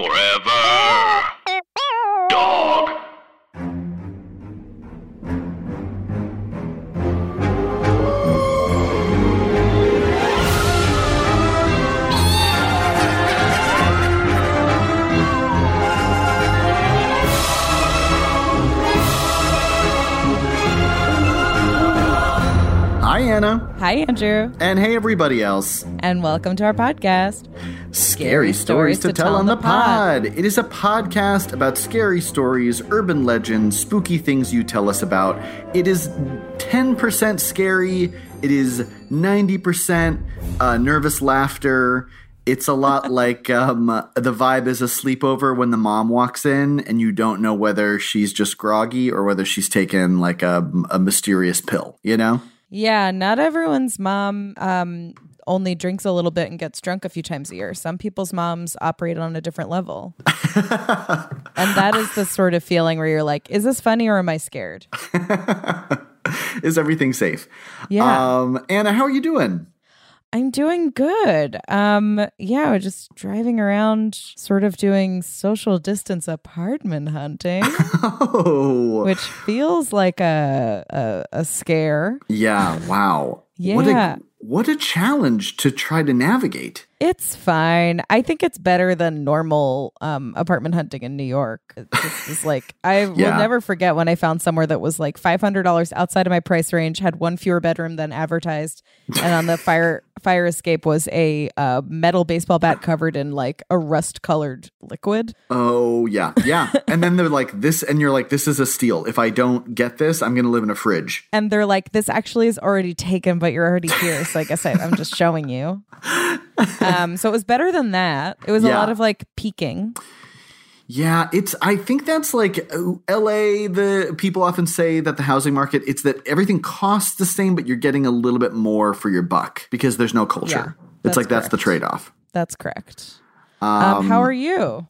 Forever. Dog. Hi, Anna. Hi, Andrew, And hey, everybody else. and welcome to our podcast. Scary stories to tell on the pod. It is a podcast about scary stories, urban legends, spooky things you tell us about. It is 10% scary, it is 90% uh, nervous laughter. It's a lot like um, the vibe is a sleepover when the mom walks in and you don't know whether she's just groggy or whether she's taken like a, a mysterious pill, you know? Yeah, not everyone's mom um, only drinks a little bit and gets drunk a few times a year. Some people's moms operate on a different level. and that is the sort of feeling where you're like, is this funny or am I scared? Is everything safe? Yeah. Um, Anna, how are you doing? I'm doing good. Um, yeah, we're just driving around, sort of doing social distance apartment hunting, Oh, which feels like a a, a scare. yeah! Wow. Yeah. What a challenge to try to navigate. It's fine. I think it's better than normal um, apartment hunting in New York. This is like I will never forget when I found somewhere that was like five hundred dollars outside of my price range, had one fewer bedroom than advertised, and on the fire fire escape was a uh, metal baseball bat covered in like a rust colored liquid. Oh yeah, yeah. and then they're like this, and you're like, this is a steal. If I don't get this, I'm gonna live in a fridge. And they're like, "This actually is already taken, but you're already here." So I guess I, I'm just showing you. Um, so it was better than that. It was a lot of like peeking. Yeah, it's. I think that's like uh, L.A. The people often say that the housing market. It's that everything costs the same, but you're getting a little bit more for your buck because there's no culture. Yeah, it's like that's the trade off. That's correct. Um, how are you?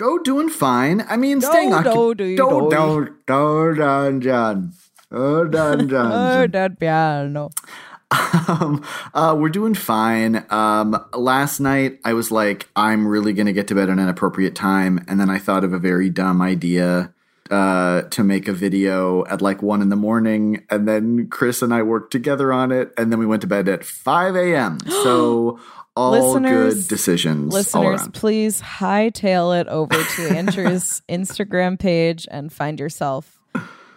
Oh, doing fine. I mean, staying do, occupied. do, do, do. do, dun, dun. Oh, dun, dun. Oh, that piano. Um, uh, we're doing fine. Um, last night I was like, I'm really gonna get to bed at an appropriate time, and then I thought of a very dumb idea uh, to make a video at like one in the morning, and then Chris and I worked together on it, and then we went to bed at 5 a.m. So all Listeners- good decisions. Listeners, please hightail it over to Andrew's Instagram page and find yourself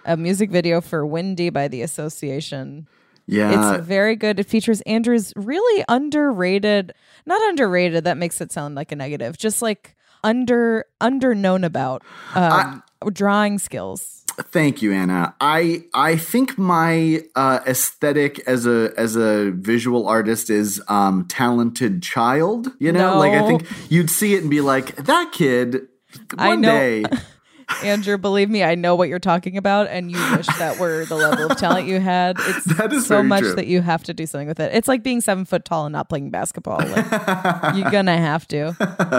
a music video for Windy by the Association. Yeah, It's very good. It features Andrew's really underrated, not underrated, that makes it sound like a negative, just like under under known about um, drawing skills. Thank you, Anna. I I think my uh, aesthetic as a as a visual artist is um, talented child. You know, like I think you'd see it and be like, that kid. One I know. day, Andrew, believe me, I know what you're talking about, and you wish that were the level of talent you had. It's so much true. that you have to do something with it. It's like being seven foot tall and not playing basketball. Like, you're gonna have to.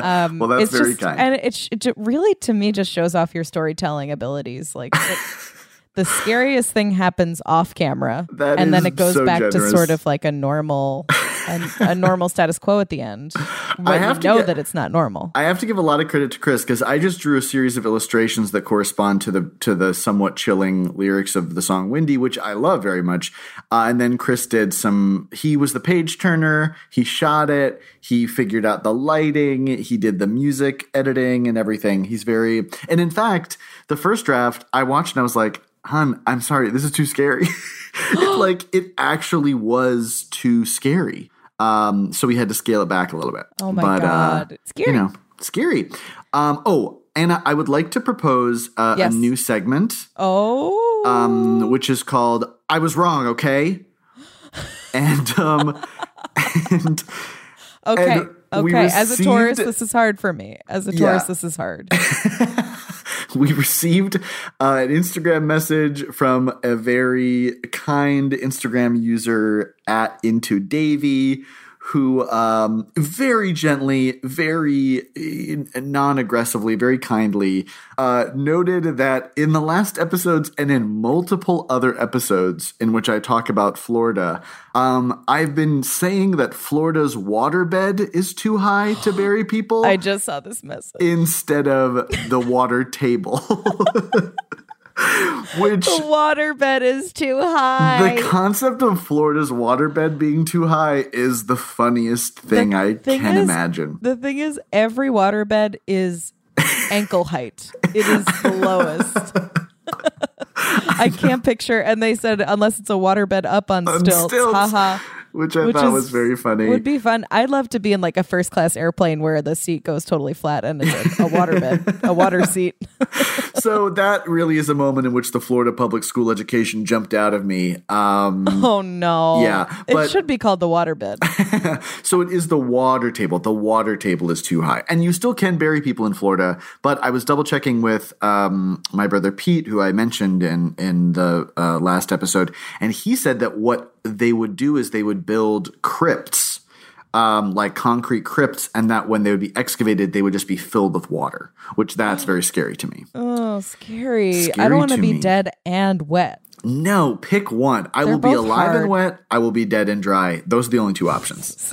Um, Well, that's it's very just, kind. and it, it really, to me, just shows off your storytelling abilities. Like. it- The scariest thing happens off camera, That and then it goes so back generous. to sort of like a normal, a, a normal status quo at the end. But have you to know get- that it's not normal. I have to give a lot of credit to Chris because I just drew a series of illustrations that correspond to the to the somewhat chilling lyrics of the song "Windy," which I love very much. Uh, and then Chris did some. He was the page turner. He shot it. He figured out the lighting. He did the music editing and everything. He's very. And in fact, the first draft I watched and I was like, "Hun, I'm sorry, this is too scary." like it actually was too scary. Um, so we had to scale it back a little bit. Oh my But, uh, god, scary. you know, scary. Um, oh, Anna, I would like to propose uh, Yes. a new segment, oh, um, which is called "I Was Wrong." Okay, and um, and Okay. And Okay. As a tourist, this is hard for me. As a Yeah. tourist, this is hard. we received uh, an Instagram message from a very kind Instagram user at Into Davy who um, very gently, very non aggressively, very kindly uh, noted that in the last episodes and in multiple other episodes in which I talk about Florida, um, I've been saying that Florida's waterbed is too high to bury people. I just saw this message. instead of the water table. Which the waterbed is too high. the concept of Florida's waterbed being too high is the funniest thing I thing can is- imagine. The thing is, every waterbed is ankle height. It is the lowest. I can't picture. And they said unless it's a waterbed up on On stilts, stilts, haha, which I which thought is- was very funny. would be fun. I'd love to be in like a first class airplane where the seat goes totally flat and it's a, a waterbed, a water seat. So that really is a moment in which the Florida public school education jumped out of me. Um, Oh no! Yeah, it should be called the waterbed. so it is the water table. The water table is too high, and you still can bury people in Florida. But I was double checking with um, my brother Pete, who I mentioned in in the uh, last episode, and he said that what they would do is they would build crypts. Um, like concrete crypts, and that when they would be excavated, they would just be filled with water, which that's very scary to me. Oh, scary! I don't want to be me. dead and wet. No, pick one. I They're will be alive hard. and wet. I will be dead and dry. Those are the only two options.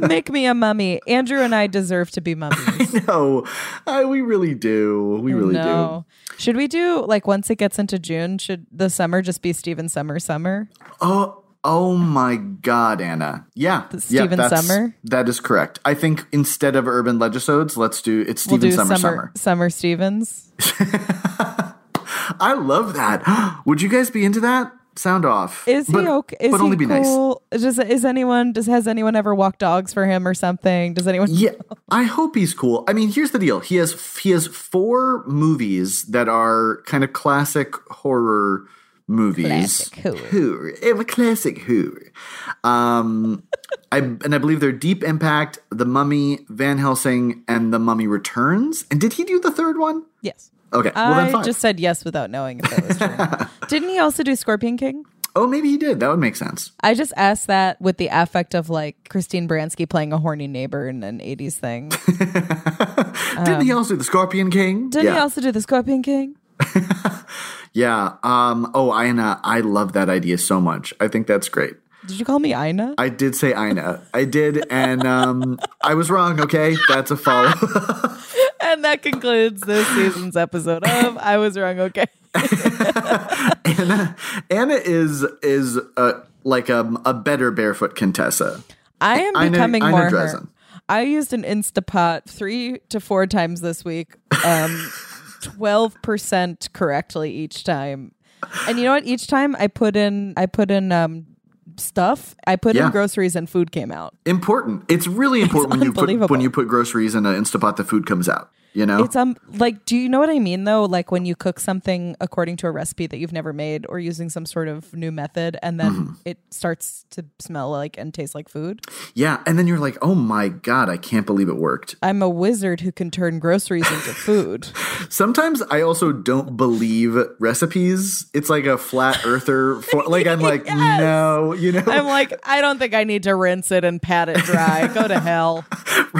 Make me a mummy. Andrew and I deserve to be mummies. no, I, we really do. We really do. Should we do like once it gets into June? Should the summer just be Steven Summer summer? Oh, oh my God, Anna. Yeah, yeah, Stephen that's- Summer? That is correct. I think instead of urban legisodes, let's do it's We'll Stephen do Summer, summer Summer. summer Stevens. I love that. Would you guys be into that? Sound off. Is he okay? Is but he only be nice. Does is anyone does has anyone ever walked dogs for him or something? Does anyone? Yeah, I hope he's cool. I mean, here's the deal. He has he has four movies that are kind of classic horror movies. Classic horror. Horror. A classic horror. Um, I and I believe they're Deep Impact, The Mummy, Van Helsing, and The Mummy Returns. And did he do the third one? Yes. Okay, well then I fine. just said yes without knowing if that was true. Didn't he also do Scorpion King? oh, maybe he did. That would make sense. I just asked that with the affect of like Christine Baranski playing a horny neighbor in an 80s thing. Didn't he also do the Scorpion King? Um, Didn't yeah. he also do the Scorpion King? yeah. Um. Oh, Ina, I love that idea so much. I think that's great. Did you call me Ina? I did say Ina. I did, and um, I was wrong. Okay, that's a follow. and that concludes this season's episode of I Was Wrong, okay. Anna, Anna is is uh, like a, a better barefoot Contessa. I am Ina- becoming Ina more her. I used an Instapot three to four times this week. Um, 12% correctly each time. And you know what? Each time I put in I put in um stuff, I put Yeah. in groceries and food came out. Important. It's really important when you put when you put groceries in an Instapot, the food comes out. You know. It's um like do you know what I mean though? Like when you cook something according to a recipe that you've never made or using some sort of new method and then Mm-hmm. it starts to smell like and taste like food. yeah, and then you're like, oh my god, I can't believe it worked. I'm a wizard who can turn groceries into food. Sometimes I also don't believe recipes. It's like a flat earther. For, like I'm like, Yes. no, you know. I'm like, I don't think I need to rinse it and pat it dry. Go to hell.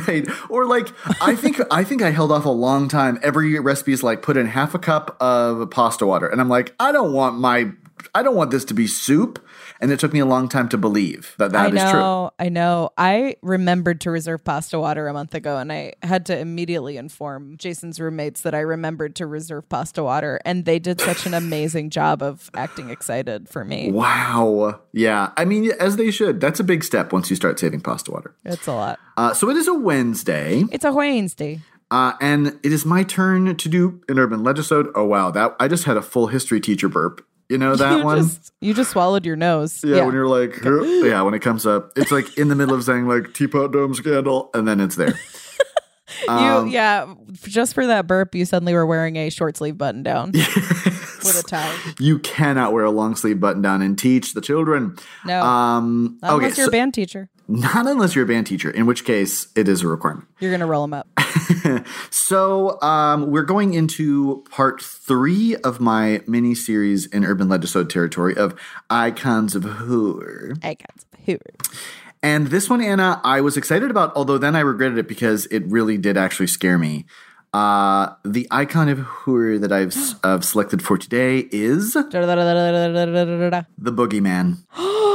right or like i think i think i held off a long time every recipe is like put in half a cup of pasta water and i'm like i don't want my i don't want this to be soup and it took me a long time to believe that that is true I know. I remembered to reserve pasta water a month ago, and I had to immediately inform Jason's roommates that I remembered to reserve pasta water, and they did such an amazing job of acting excited for me. wow yeah i mean as they should that's a big step once you start saving pasta water It's a lot. uh, so it is a wednesday It's a Wednesday. Uh, and it is my turn to do an urban legisode oh wow that i just had a full history teacher burp you know that you one just you just swallowed your nose. Yeah, when you're like, yeah, when it comes up, it's like in the middle of saying like Teapot Dome scandal, and then it's there. Um, you yeah, just for that burp, you suddenly were wearing a short sleeve button down with a tie. You cannot wear a long sleeve button down and teach the children. No, Um, not okay, unless you're so- a band teacher. Not unless you're a band teacher, in which case it is a requirement. You're gonna roll them up. So um, we're going into part three of my mini series in Urban Legisode territory of Icons of Horror. Icons of horror. And this one, Anna, I was excited about, although then I regretted it because it really did actually scare me. Uh, the icon of horror that I've uh, selected for today is the Boogeyman.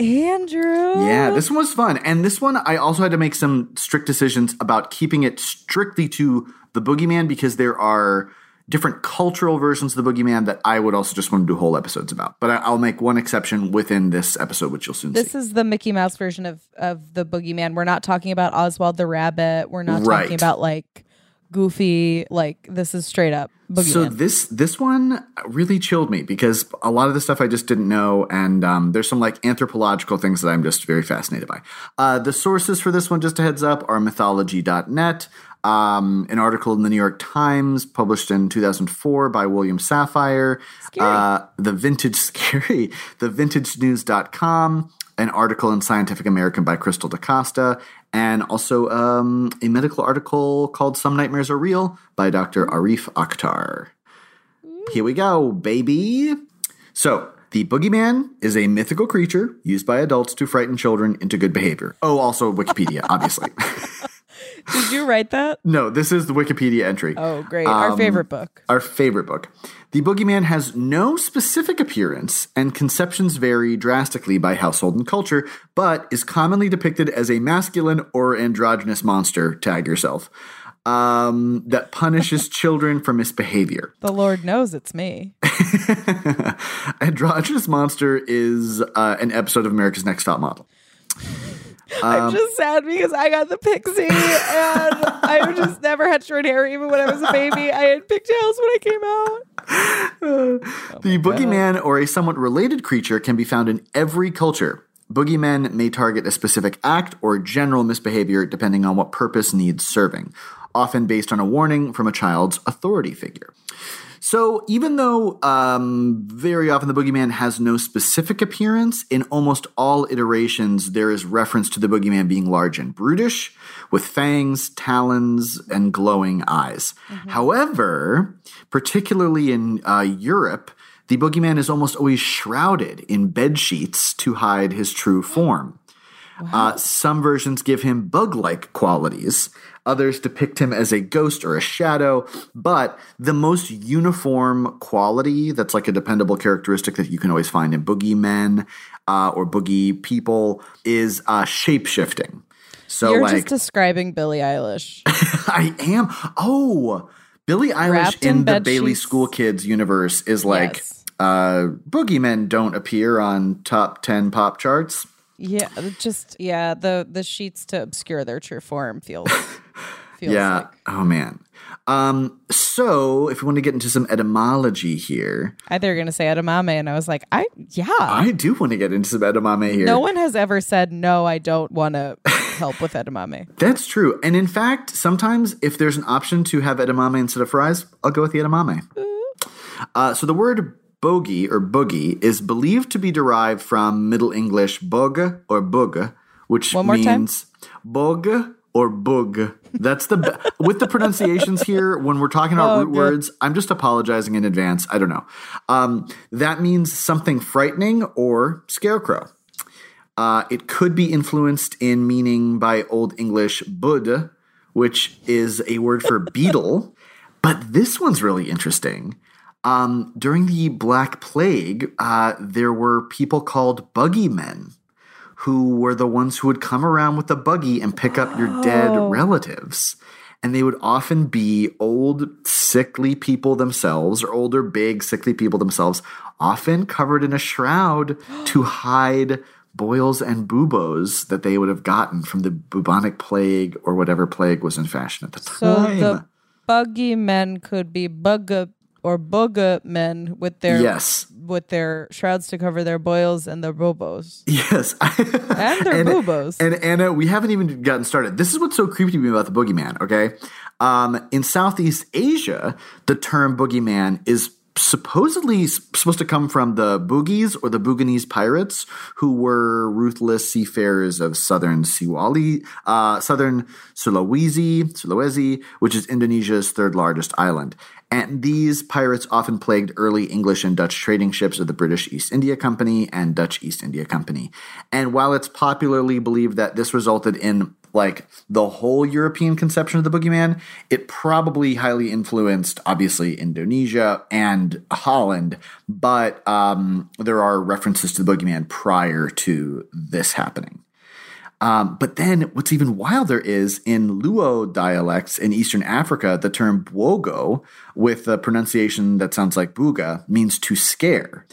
Andrew. Yeah, this one was fun. And this one, I also had to make some strict decisions about keeping it strictly to the Boogeyman because there are different cultural versions of the Boogeyman that I would also just want to do whole episodes about. But I'll make one exception within this episode, which you'll soon This see. is the Mickey Mouse version of of the boogeyman. We're not talking about Oswald the rabbit. We're not Right. talking about like Goofy. Like this is straight up. So this this one really chilled me because a lot of the stuff I just didn't know, and um, there's some like anthropological things that I'm just very fascinated by. Uh, the sources for this one, just a heads up, are mythology.net. Um, an article in the New York Times published in 2004 by William Safire. Uh, the vintage scary, the vintagenews.com, an article in Scientific American by Krystal D'Costa, and also um, a medical article called Some Nightmares Are Real by Dr. Arif Akhtar. Here we go, baby. So, the boogeyman is a mythical creature used by adults to frighten children into good behavior. Oh, also Wikipedia, obviously. Did you write that? no, this is the Wikipedia entry. Oh, great. Our Um, favorite book. Our favorite book. The boogeyman has no specific appearance, and conceptions vary drastically by household and culture, but is commonly depicted as a masculine or androgynous monster, tag yourself, um, that punishes children for misbehavior. The Lord knows it's me. Androgynous Monster is uh, an episode of America's Next Top Model. Um, I'm just sad because I got the pixie and I just never had short hair even when I was a baby. I had pigtails when I came out. The boogeyman or a somewhat related creature can be found in every culture. Boogeymen may target a specific act or general misbehavior depending on what purpose needs serving, often based on a warning from a child's authority figure. So, even though um, very often the boogeyman has no specific appearance, in almost all iterations there is reference to the boogeyman being large and brutish, with fangs, talons, and glowing eyes. However, particularly in uh, Europe, the boogeyman is almost always shrouded in bed sheets to hide his true form. Uh, some versions give him bug like qualities. Others depict him as a ghost or a shadow. But the most uniform quality that's like a dependable characteristic that you can always find in boogeymen uh, or boogie people is uh, shape shifting. So, You're like, just describing Billie Eilish. I am. Oh, Billie Eilish Wrapped in, in the Bailey sheets. School Kids universe is like Yes. uh, boogeymen don't appear on top 10 pop charts. Yeah, just yeah, the the sheets to obscure their true form feels feels yeah. like. Oh, man. Um, so, if we want to get into some etymology here, I thought you were gonna say edamame, and I was like, I yeah. I do want to get into some edamame here. no one has ever said no. I don't want to help with edamame. That's true. And in fact, sometimes if there's an option to have edamame instead of fries, I'll go with the edamame. Uh, so the word bogey or boogie is believed to be derived from Middle English bog or bug, which more time. means bog or bug. That's the be- with the pronunciations here when we're talking about root Bug. words. I'm just apologizing in advance. I don't know. Um, that means something frightening or scarecrow. Uh, it could be influenced in meaning by Old English bud, which is a word for beetle. But this one's really interesting. Um, during the Black Plague, uh, there were people called buggy men who were the ones who would come around with a buggy and pick up your dead relatives. And they would often be old, sickly people themselves, or older, big, sickly people themselves, often covered in a shroud to hide boils and buboes that they would have gotten from the bubonic plague or whatever plague was in fashion at the So time. the buggy men could be bugga or bugga men with their yes. with their shrouds to cover their boils and their bobos Yes. and their boobos. And Anna, we haven't even gotten started. This is what's so creepy to me about the boogeyman, okay? Um, in Southeast Asia, the term boogeyman is supposedly supposed to come from the Boogies or the Buginese pirates, who were ruthless seafarers of southern Siwali, uh, southern Sulawesi, Sulawesi, which is Indonesia's third largest island. And these pirates often plagued early English and Dutch trading ships of the British East India Company and Dutch East India Company. And while it's popularly believed that this resulted in like the whole European conception of the boogeyman, it probably highly influenced, obviously, Indonesia and Holland. But um, there are references to the boogeyman prior to this happening. Um, but then what's even wilder is in Luo dialects in Eastern Africa, the term bwogo, with a pronunciation that sounds like buga, means to scare.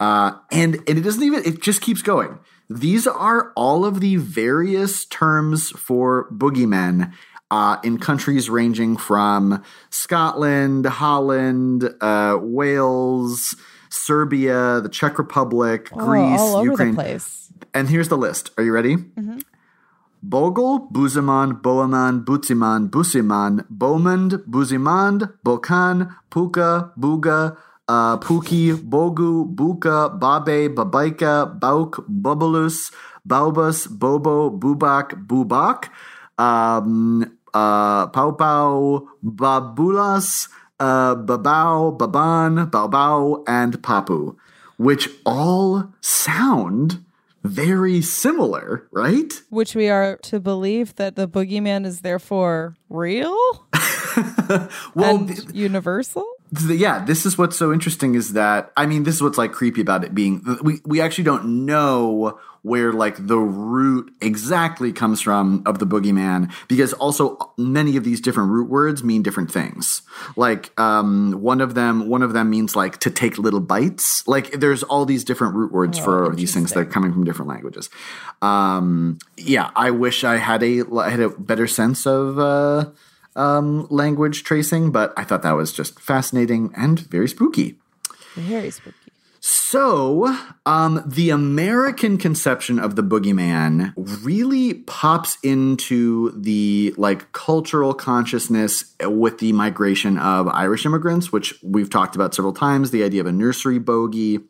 Uh, and, and it doesn't even, it just keeps going. These are all of the various terms for boogeymen uh, in countries ranging from Scotland, Holland, uh, Wales, Serbia, the Czech Republic, Oh, Greece, Ukraine. And here's the list. Are you ready? Bogle, Buziman, Boaman, Buziman, Busiman, Bomand, Buzimand, Bokan, Puka, Buga, uh, Puki, Bogu, Buka, Babe, Babaika, Bauk, Bubulus, Baubus, Bobo, Bubak, Bubak, um, uh, Pau Pau, Babulas, uh, Babao, Baban, Baobao, and Papu, which all sound very similar, right? Which we are to believe that the boogeyman is therefore real Well, and th- universal. Th- yeah, this is what's so interesting is that I mean, this is what's like creepy about it being we we actually don't know where like the root exactly comes from of the boogeyman because also many of these different root words mean different things. Like um one of them one of them means like to take little bites. Like there's all these different root words for these things that are coming from different languages. Um yeah, I wish I had a I had a better sense of uh um, language tracing, but I thought that was just fascinating and very spooky. Very spooky. So, um, the American conception of the boogeyman really pops into the like cultural consciousness with the migration of Irish immigrants, which we've talked about several times. The idea of a nursery bogey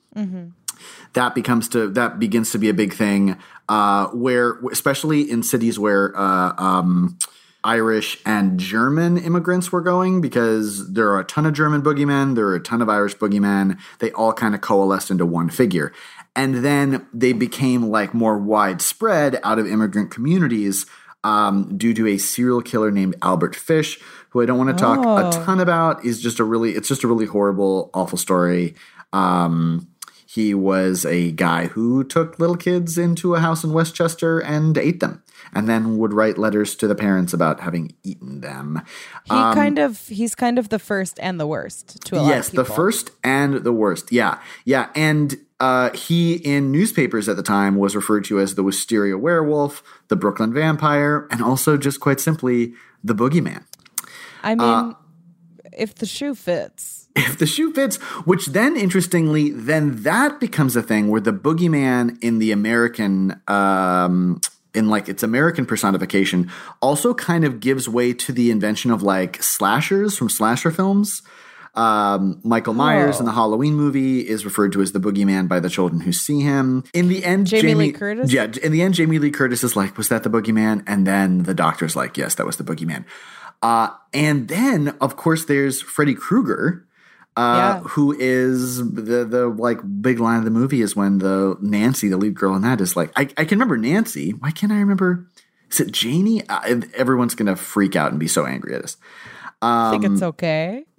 that becomes to that begins to be a big thing uh, where especially in cities where uh, um, irish and german immigrants were going because there are a ton of german boogeymen there are a ton of irish boogeymen. They all kind of coalesced into one figure. And then they became like more widespread out of immigrant communities um, due to a serial killer named albert fish who i don't want to talk Oh. a ton about. Is just a really it's just a really horrible awful story. Um, he was a guy who took little kids into a house in Westchester and ate them, and then would write letters to the parents about having eaten them. He kind of he's kind of the first and the worst to a lot yes, the first and the worst. Yeah, yeah, and uh, he in newspapers at the time was referred to as the Wisteria Werewolf, the Brooklyn Vampire, and also just quite simply the Boogeyman. I mean, if the shoe fits. if the shoe fits, which then interestingly, then that becomes a thing where the boogeyman in the American, um, in like its American personification, also kind of gives way to the invention of like slashers from slasher films. Um, Michael Myers in the Halloween movie is referred to as the boogeyman by the children who see him. In the end, Jamie Lee Curtis? Yeah, in the end, Jamie Lee Curtis is like, "Was that the boogeyman?" And then the doctor's like, "Yes, that was the boogeyman." Uh, and then, of course, there's Freddy Krueger, uh, Yeah. who is the the like big line of the movie is when the Nancy, the lead girl in that, is like, I, I can remember Nancy. Why can't I remember? Is it Janie? Uh, everyone's gonna freak out and be so angry at us. I think Um, it's okay.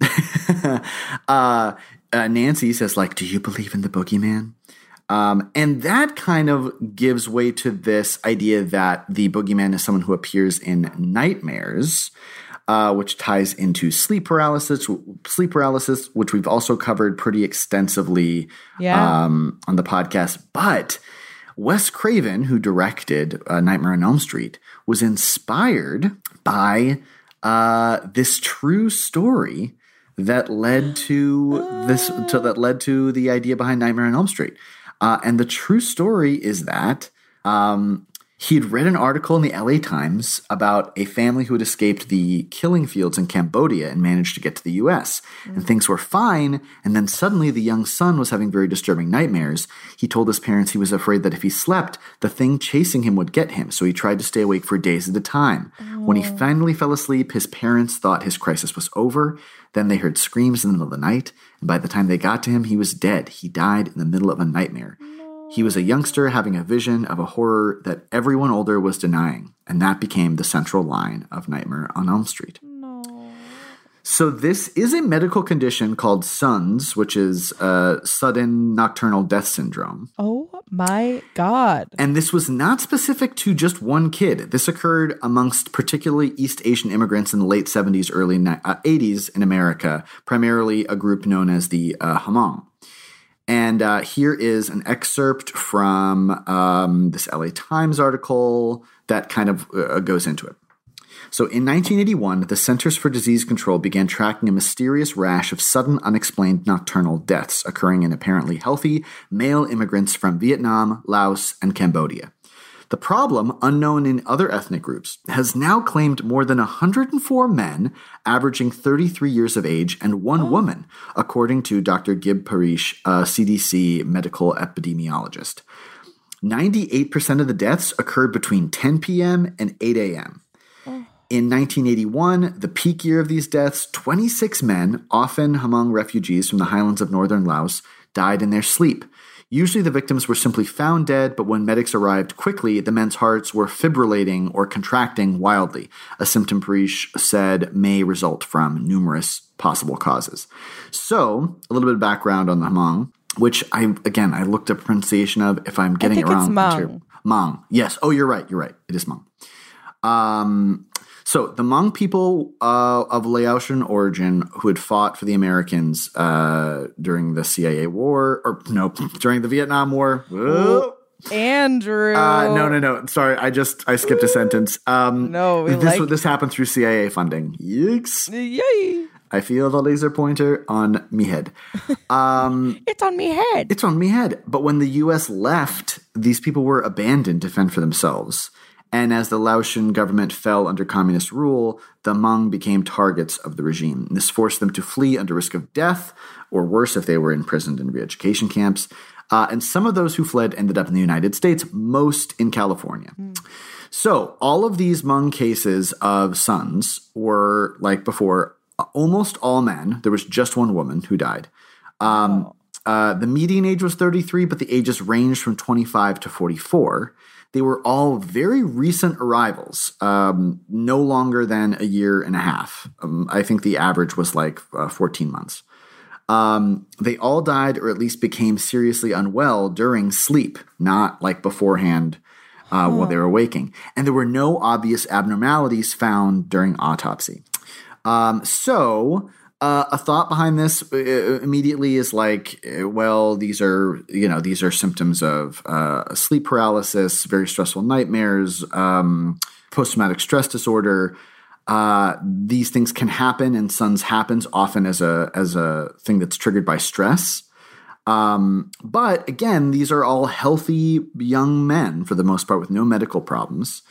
uh, uh, Nancy says, like, do you believe in the boogeyman? Um, and that kind of gives way to this idea that the boogeyman is someone who appears in nightmares, uh, which ties into sleep paralysis, sleep paralysis, which we've also covered pretty extensively Yeah. um, on the podcast. But Wes Craven, who directed uh, Nightmare on Elm Street, was inspired by uh, this true story that led to this to, that led to the idea behind Nightmare on Elm Street. Uh, and the true story is that um, He'd read an article in the LA Times about a family who had escaped the killing fields in Cambodia and managed to get to the US. And mm. things were fine. And then suddenly the young son was having very disturbing nightmares. He told his parents he was afraid that if he slept, the thing chasing him would get him. So he tried to stay awake for days at a time. When he oh. finally fell asleep, his parents thought his crisis was over. Then they heard screams in the middle of the night. And by the time they got to him, he was dead. He died in the middle of a nightmare. Mm. He was a youngster having a vision of a horror that everyone older was denying, and that became the central line of Nightmare on Elm Street. So, this is a medical condition called SUNS, which is uh, sudden nocturnal death syndrome. Oh my God. And this was not specific to just one kid. This occurred amongst particularly East Asian immigrants in the late 70s, early uh, 80s in America, primarily a group known as the uh, Hmong. And uh, here is an excerpt from um, this LA Times article that kind of uh, goes into it. So, in 1981, the Centers for Disease Control began tracking a mysterious rash of sudden, unexplained nocturnal deaths occurring in apparently healthy male immigrants from Vietnam, Laos, and Cambodia. The problem, unknown in other ethnic groups, has now claimed more than 104 men, averaging 33 years of age, and one oh. woman, according to Dr. Gib Parrish, a CDC medical epidemiologist. 98% of the deaths occurred between 10 p.m. and 8 a.m. Oh. In 1981, the peak year of these deaths, 26 men, often Hmong refugees from the highlands of northern Laos, died in their sleep. Usually the victims were simply found dead, but when medics arrived quickly, the men's hearts were fibrillating or contracting wildly, a symptom Parrish said may result from numerous possible causes. So, a little bit of background on the Hmong, which I, again, I looked up pronunciation of. If I'm getting it it's wrong, Hmong. Hmong. Yes. Oh, you're right. You're right. It is Hmong. Um, so the Hmong people uh, of Laotian origin who had fought for the Americans uh, during the CIA war, or no, during the Vietnam War. Whoa. Andrew. Uh, no, no, no. Sorry, I just I skipped a sentence. Um, No, we this like- this happened through CIA funding. Yikes! Yay. I feel the laser pointer on me head. Um, It's on me head. it's on me head. But when the U.S. left, these people were abandoned to fend for themselves. And as the Laotian government fell under communist rule, the Hmong became targets of the regime. This forced them to flee under risk of death, or worse, if they were imprisoned in re education camps. Uh, and some of those who fled ended up in the United States, most in California. So, all of these Hmong cases of SUNS were, like before, almost all men. There was just one woman who died. Um, uh, the median age was 33, but the ages ranged from 25 to 44. They were all very recent arrivals, um, no longer than a year and a half. Um, I think the average was like uh, 14 months. Um, they all died or at least became seriously unwell during sleep, not like beforehand uh, while they were waking. And there were no obvious abnormalities found during autopsy. Um, so, uh, a thought behind this uh, immediately is like, uh, well, these are you know these are symptoms of uh, sleep paralysis, very stressful nightmares, um, post traumatic stress disorder. Uh, these things can happen, and SUNS happens often as a as a thing that's triggered by stress. Um, but again, these are all healthy young men for the most part with no medical problems,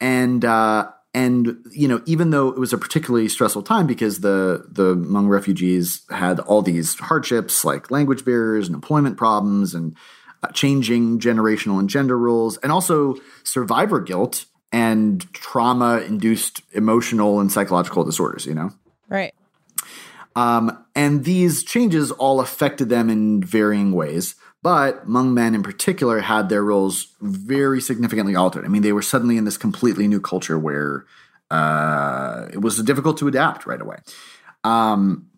and uh, and you know even though it was a particularly stressful time because the the Hmong refugees had all these hardships like language barriers and employment problems and uh, changing generational and gender roles, and also survivor guilt and trauma induced emotional and psychological disorders. You know. Right. Um, and these changes all affected them in varying ways. But Hmong men in particular had their roles very significantly altered. I mean, they were suddenly in this completely new culture where uh, it was difficult to adapt right away. Um,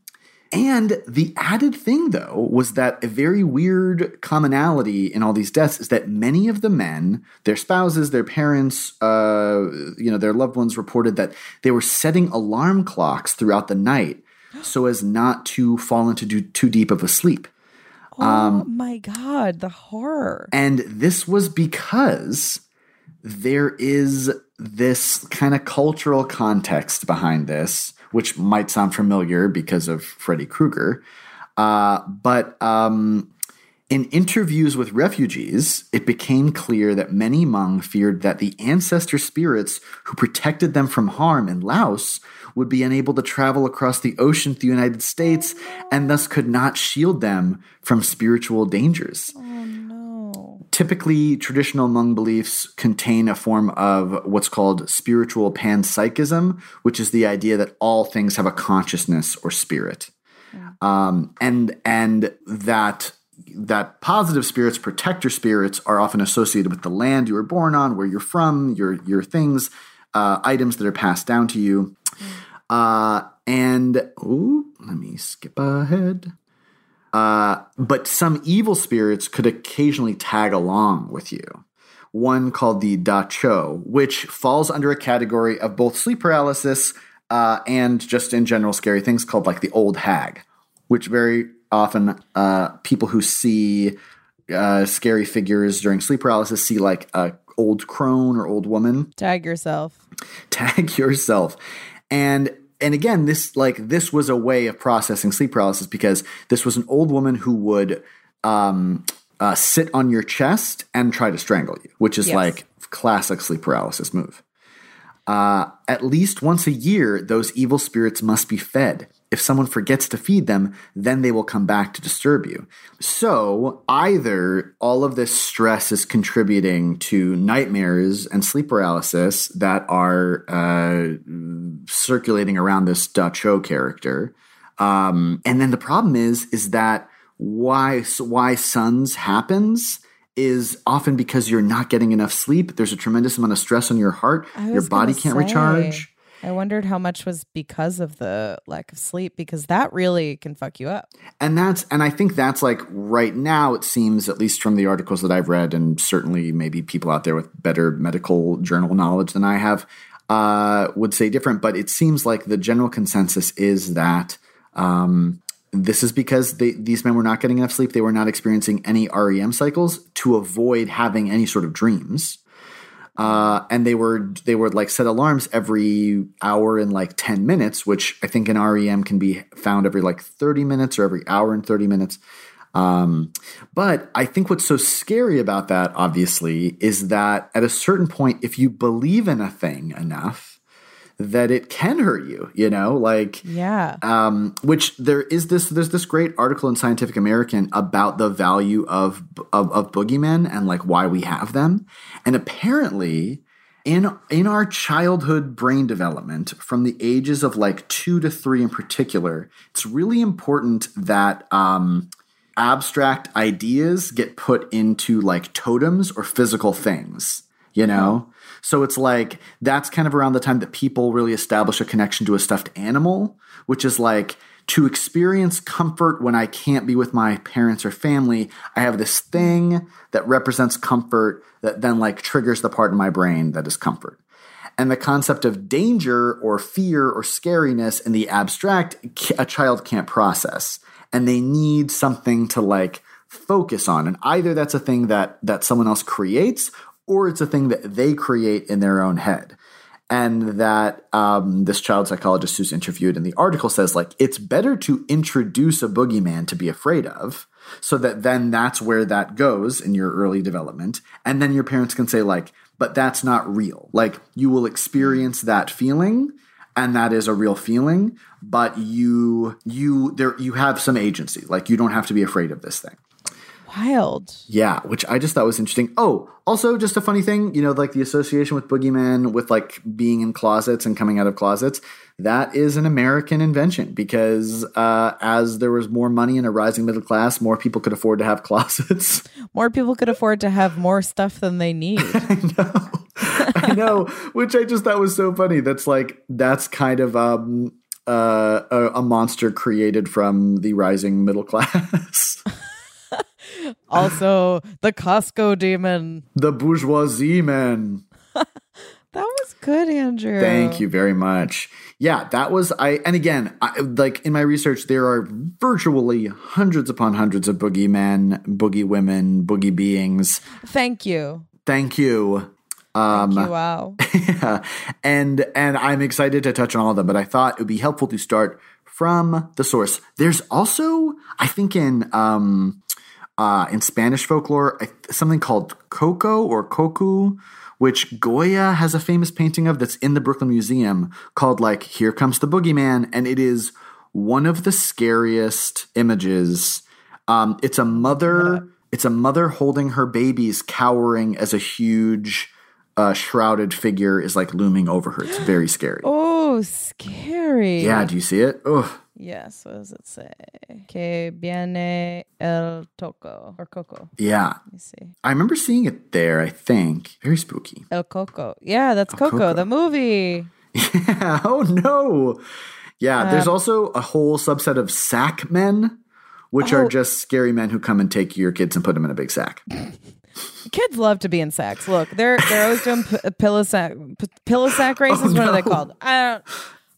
and the added thing, though, was that a very weird commonality in all these deaths is that many of the men, their spouses, their parents, uh, you know, their loved ones reported that they were setting alarm clocks throughout the night so as not to fall into too deep of a sleep. Oh my God, the horror. And this was because there is this kind of cultural context behind this, which might sound familiar because of Freddy Krueger. Uh, but um, In interviews with refugees, it became clear that many Hmong feared that the ancestor spirits who protected them from harm in Laos would be unable to travel across the ocean to the United States and thus could not shield them from spiritual dangers. Typically, traditional Hmong beliefs contain a form of what's called spiritual panpsychism, which is the idea that all things have a consciousness or spirit, um, and and that that positive spirits, protector spirits, are often associated with the land you were born on, where you're from, your your things, uh, items that are passed down to you, uh, and ooh, let me skip ahead. Uh, but some evil spirits could occasionally tag along with you. One called the Da Cho, which falls under a category of both sleep paralysis uh, and just in general scary things called like the old hag, which very often uh, people who see uh, scary figures during sleep paralysis see like a old crone or old woman. Tag yourself. Tag yourself. And and again, this like this was a way of processing sleep paralysis because this was an old woman who would um, uh, sit on your chest and try to strangle you, which is Yes. like classic sleep paralysis move. Uh, at least once a year, those evil spirits must be fed. If someone forgets to feed them, then they will come back to disturb you. So, either all of this stress is contributing to nightmares and sleep paralysis that are uh, circulating around this Dacho character. Um, and then the problem is, is that why why suns happens is often because you're not getting enough sleep. There's a tremendous amount of stress on your heart. Your body can't say, recharge. I wondered how much was because of the lack of sleep because that really can fuck you up. and that's and i think that's like right now it seems at least from the articles that i've read and certainly maybe people out there with better medical journal knowledge than i have uh, would say different but it seems like the general consensus is that um, this is because they, these men were not getting enough sleep they were not experiencing any rem cycles to avoid having any sort of dreams uh, and they were they would like set alarms every hour and like 10 minutes which i think in rem can be found every like 30 minutes or every hour and 30 minutes. Um, but i think what's so scary about that obviously is that at a certain point if you believe in a thing enough that it can hurt you you know like Yeah. um, which there is this there's this great article in Scientific American about the value of of, of boogeymen and like why we have them, and apparently. In, in our childhood brain development, from the ages of like two to three in particular, it's really important that um, abstract ideas get put into like totems or physical things, you know? So it's like that's kind of around the time that people really establish a connection to a stuffed animal, which is like to experience comfort when I can't be with my parents or family. I have this thing that represents comfort that then like triggers the part in my brain that is comfort. And the concept of danger or fear or scariness in the abstract, a child can't process. And they need something to like focus on. And either that's a thing that that someone else creates, or it's a thing that they create in their own head. And that um, this child psychologist who's interviewed in the article says, like, it's better to introduce a boogeyman to be afraid of, so that then that's where that goes in your early development. And then your parents can say, like, but that's not real. Like, you will experience that feeling, and that is a real feeling, but you you there you have some agency. Like, you don't have to be afraid of this thing. Wild. Yeah, which I just thought was interesting. Oh, also just a funny thing, you know, like the association with boogeyman with like being in closets and coming out of closets. That is an American invention because uh, as there was more money in a rising middle class, more people could afford to have closets. More people could afford to have more stuff than they need. I know, which I just thought was so funny. That's like that's kind of um, uh, a, a monster created from the rising middle class. also, the Costco demon. the bourgeoisie man. That was good, Andrew. Thank you very much. Yeah, that was I. And again, I, like in my research, there are virtually hundreds upon hundreds of boogie boogeymen, boogie women, boogie beings. Thank you. Thank you. Um, Thank you. Wow. yeah. and and I'm excited to touch on all of them, but I thought it would be helpful to start from the source. There's also, I think, in um, uh, in Spanish folklore, something called Coco or Cocu, which Goya has a famous painting of that's in the Brooklyn Museum called like "Here Comes the Boogeyman," and it is one of the scariest images. Um, it's a mother. It's a mother holding her babies, cowering as a huge uh, shrouded figure is like looming over her. It's very scary. Oh, scary. Yeah, do you see it? Ugh. Yes. What does it say? Que viene el toco or coco. Yeah. Let me see. I remember seeing it there, I think. Very spooky. El Coco. Yeah, that's Coco, Coco. the movie. Yeah. Oh no. Yeah. there's um, also a whole subset of sack men, which are Oh. just scary men who come and take your kids and put them in a big sack. Kids love to be in sacks. Look, they're they're always doing p- pillow sack p- pillow sack races. Oh, what are they called? I don't.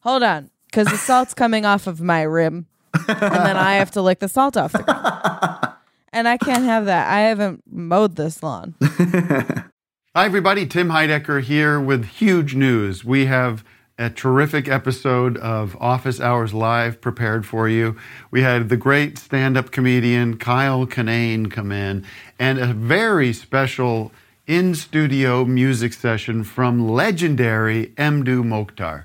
Hold on, because the salt's coming off of my rim, and then I have to lick the salt off the ground. And I can't have that. I haven't mowed this lawn. Hi, everybody. Tim Heidecker here with huge news. We have a terrific episode of Office Hours Live prepared for you. We had the great stand up comedian Kyle Kinane come in and a very special in studio music session from legendary Mdou Moctar.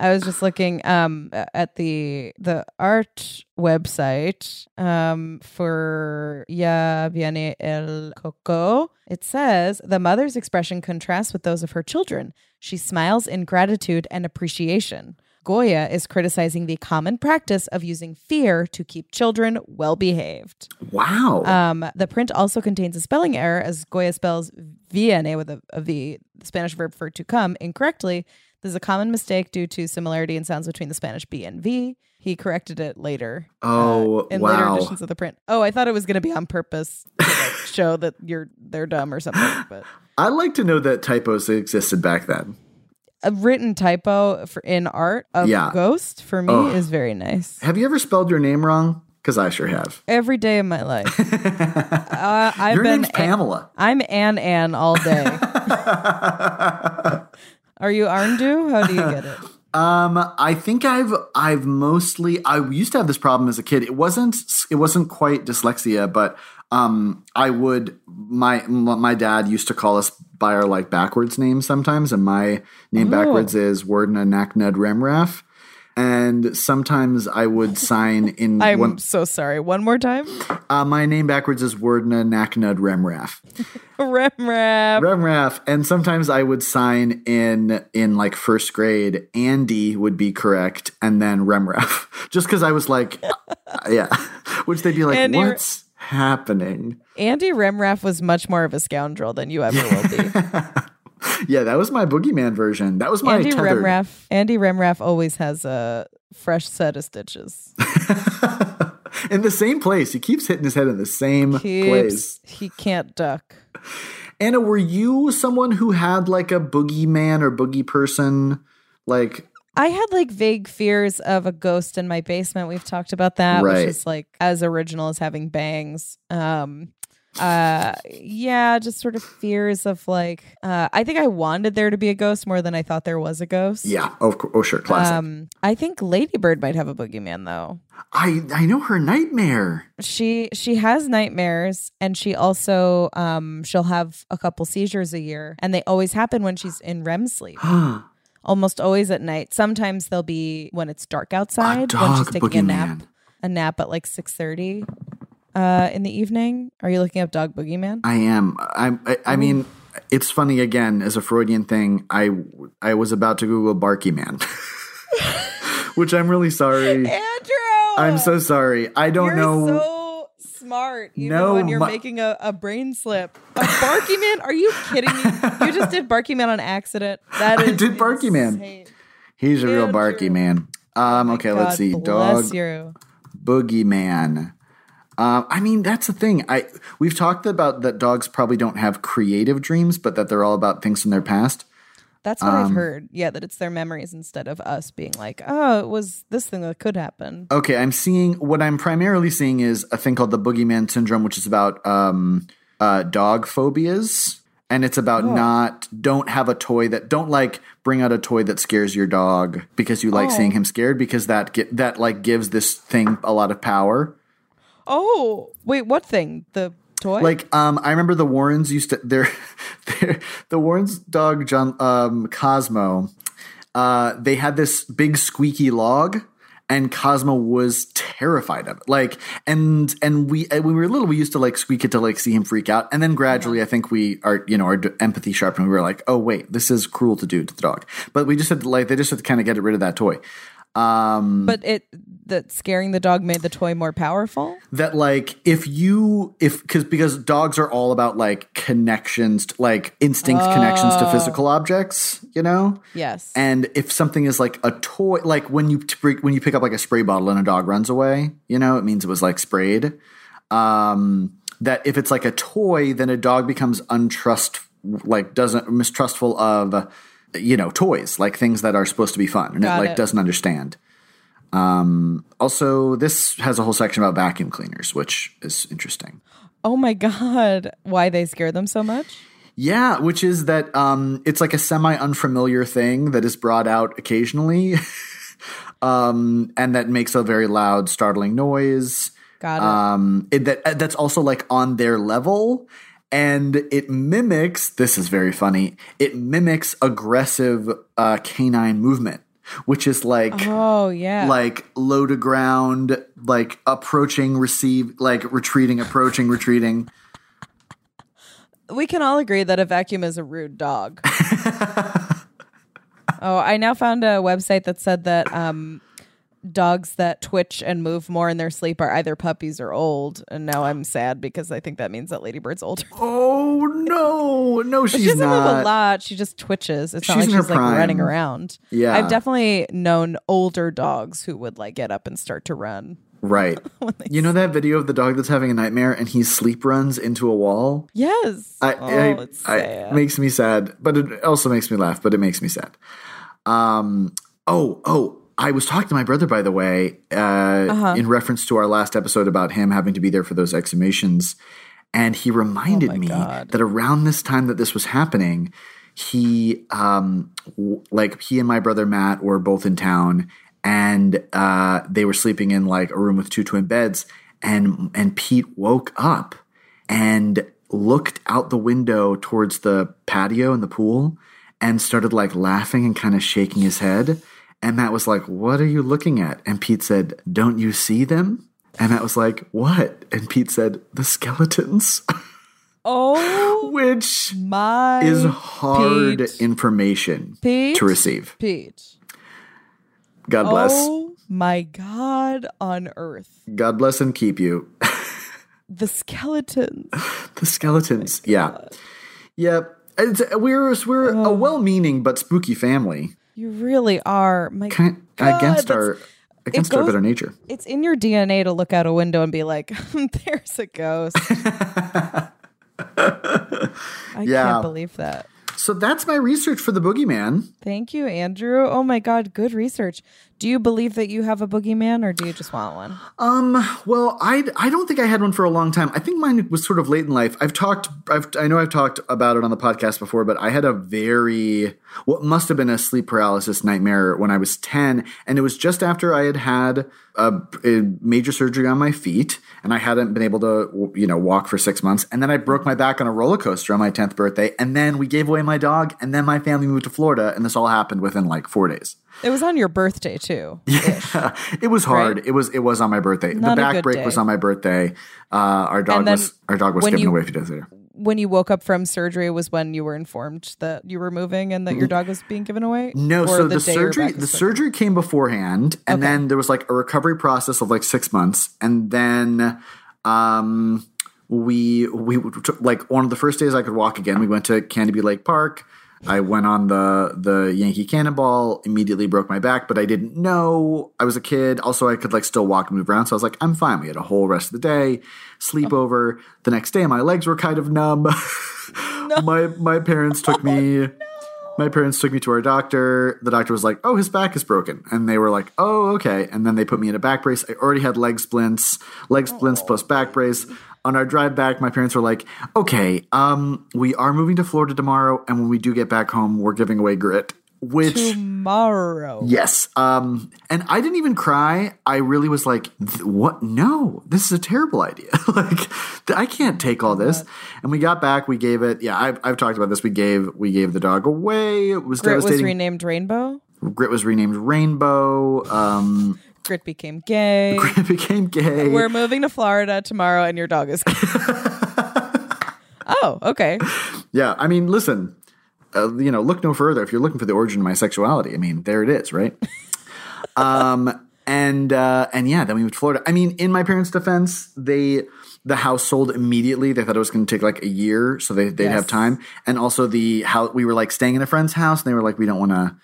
I was just looking um at the the art website um for Ya Viene el Coco. It says the mother's expression contrasts with those of her children. She smiles in gratitude and appreciation. Goya is criticizing the common practice of using fear to keep children well behaved. Wow. Um, the print also contains a spelling error as Goya spells viene with a, a V, the Spanish verb for to come, incorrectly. This is a common mistake due to similarity in sounds between the Spanish B and V. He corrected it later. uh, Oh, in later editions of the print. Oh, I thought it was going to be on purpose to like show that you're they're dumb or something. But I like to know that typos existed back then. a written typo for in art of Yeah. Ghost for me Oh. is very nice. Have you ever spelled your name wrong? Because I sure have. Every day of my life, uh, I've your been name's Pamela. I'm Ann Ann all day. Are you Arndu? How do you get it? Um, I think I've I've mostly I used to have this problem as a kid. It wasn't it wasn't quite dyslexia, but um, I would my my dad used to call us by our like backwards names sometimes, and my name Oh. backwards is Wordna Naknud Remraf. And sometimes I would sign in I'm one, so sorry. One more time. uh, my name backwards is Wordna Naknud Remraf. Remrap. Remraf, and sometimes I would sign in in like first grade. Andy would be correct, and then Remraf, just because I was like, uh, yeah, which they'd be like, Andy- "What's happening?" Andy Remraf was much more of a scoundrel than you ever will be. Yeah, that was my boogeyman version. That was my Andy tethered. Remraff. Andy Remraff always has a fresh set of stitches. in the same place. He keeps hitting his head in the same place. He can't duck. Anna, were you someone who had like a boogeyman or boogie person? Like, I had like vague fears of a ghost in my basement. We've talked about that, Right. which is like as original as having bangs. Um uh yeah, just sort of fears of like uh I think I wanted there to be a ghost more than I thought there was a ghost. yeah, oh, oh sure, classic. Um I think Ladybird might have a boogeyman though. I I know her nightmare. She she has nightmares and she also um she'll have a couple seizures a year and they always happen when she's in REM sleep. Almost always at night. Sometimes they'll be when it's dark outside when she's taking a nap. A nap at like 6:30 uh in the evening. Are you looking up dog boogeyman? I am. I'm. I, I mean, it's funny again as a Freudian thing. I I was about to Google Barky Man, which I'm really sorry. Andrew! I'm so sorry. I don't You're know. so smart even No, when you're my- making a, a brain slip. A Barky Man? Are you kidding me? You just did Barky Man on accident. That is I did Barky Man. He's a real Barky Man. Um. Okay. let's see. Dog you. Boogeyman. Uh, I mean, that's the thing. I we've talked about that dogs probably don't have creative dreams, but that they're all about things from their past. That's what Um, I've heard. Yeah, that it's their memories instead of us being like, oh, it was this thing that could happen. Okay, I'm seeing what I'm primarily seeing is a thing called the boogeyman syndrome, which is about um, uh, dog phobias, and it's about not don't have a toy that don't like bring out a toy that scares your dog because you like Oh. seeing him scared because that get, that like gives this thing a lot of power. Oh, wait, what thing? The toy? Like um, I remember the Warrens used to their, their the Warrens dog John um, Cosmo. Uh, they had this big squeaky log, and Cosmo was terrified of it. Like, and and we when we were little, we used to like squeak it to like see him freak out, and then gradually, I think we are you know our empathy sharpened. We were like, oh wait, this is cruel to do to the dog, but we just had to like they just had to kind of get rid of that toy. Um, but it that scaring the dog made the toy more powerful. that like if you if because because dogs are all about like connections to, like instinct connections to physical objects you know Yes. and if something is like a toy like when you when you pick up like a spray bottle and a dog runs away you know it means it was like sprayed um that if it's like a toy then a dog becomes untrust like doesn't mistrustful of you know toys like things that are supposed to be fun and Got it like it. doesn't understand um also this has a whole section about vacuum cleaners which is interesting oh my god, why they scare them so much? yeah which is that um it's like a semi unfamiliar thing that is brought out occasionally um and that makes a very loud startling noise Got it. um it, that that's also like on their level and it mimics this is very funny it mimics aggressive uh canine movement which is like oh yeah. like low to ground like approaching receive like retreating approaching retreating we can all agree that a vacuum is a rude dog. oh, I now found a website that said that um, dogs that twitch and move more in their sleep are either puppies or old. And now I'm sad because I think that means that Ladybird's older. oh no no She she's doesn't move a lot. She just twitches. It's not She's like in her she's like running around. Yeah. I've definitely known older dogs who would like get up and start to run. right you know that video of the dog that's having a nightmare and he sleep runs into a wall Yes. I, oh, I, I- it makes me sad, but it also makes me laugh. But it makes me sad. Um. Oh. Oh. I was talking to my brother, by the way, uh, Uh-huh. in reference to our last episode about him having to be there for those exhumations, and he reminded Oh me God. that around this time that this was happening, he, um, w- like he and my brother Matt were both in town, and uh, they were sleeping in like a room with two twin beds, and and Pete woke up and looked out the window towards the patio and the pool and started like laughing and kind of shaking his head. And Matt was like, What are you looking at? And Pete said, Don't you see them? And Matt was like, What? And Pete said, The skeletons, oh which my is hard Pete. information Pete? to receive. Pete. God bless. Oh my God on earth. God bless and keep you. The skeletons. the skeletons. Oh yeah. Yep. It's, we're we're a well-meaning but spooky family. You really are. My kind God, against our against our better nature. It's in your DNA to look out a window and be like, there's a ghost. I Yeah. can't believe that. So that's my research for the boogeyman. Thank you, Andrew. Oh my God, good research. Do you believe that you have a boogeyman or do you just want one? Um, well, I I don't think I had one for a long time. I think mine was sort of late in life. I've talked I've I know I've talked about it on the podcast before, but I had a very what must have been a sleep paralysis nightmare when I was 10 and it was just after I had had a, a major surgery on my feet and I hadn't been able to you know walk for 6 months and then I broke my back on a roller coaster on my 10th birthday and then we gave away my dog and then my family moved to Florida and this all happened within like 4 days. It was on your birthday too. Yeah, it was hard. Right? It was it was on my birthday. Not the back break day. was on my birthday. Uh, our dog was our dog was given you- away a few days later. When you woke up from surgery was when you were informed that you were moving and that your dog was being given away? No, Or so the, your surgery the surgery came beforehand, and Okay. then there was like a recovery process of like six months, and then um we we took like one of the first days I could walk again. We went to Canobie Lake Park. I went on the the Yankee Cannonball, immediately broke my back, but I didn't know I was a kid. Also, I could like still walk and move around, so I was like, I'm fine. We had a whole rest of the day, sleepover. The next day, my legs were kind of numb. My my parents took me. My parents took me to our doctor. The doctor was like, "Oh, his back is broken," and they were like, "Oh, okay." And then they put me in a back brace. I already had leg splints, leg splints plus back brace. On our drive back, my parents were like, "Okay, um, we are moving to Florida tomorrow, and when we do get back home, we're giving away grit." Which Tomorrow. Yes. Um, and I didn't even cry. I really was like, what? No, this is a terrible idea. like, I can't take all this. And we got back. We gave it. Yeah, I've, I've talked about this. We gave we gave the dog away. It was Grit was renamed Rainbow. Grit was renamed Rainbow. Um, Grit became gay. it became gay. We're moving to Florida tomorrow, and your dog is. oh, okay. yeah. I mean, listen. Uh, you know, look no further. If you're looking for the origin of my sexuality, I mean, there it is, right? um, and uh, and yeah, then we moved to Florida. I mean, in my parents' defense, they the house sold immediately. They thought it was going to take like a year, so they they'd Yes. have time. And also the how we were like staying in a friend's house, and they were like, we don't want to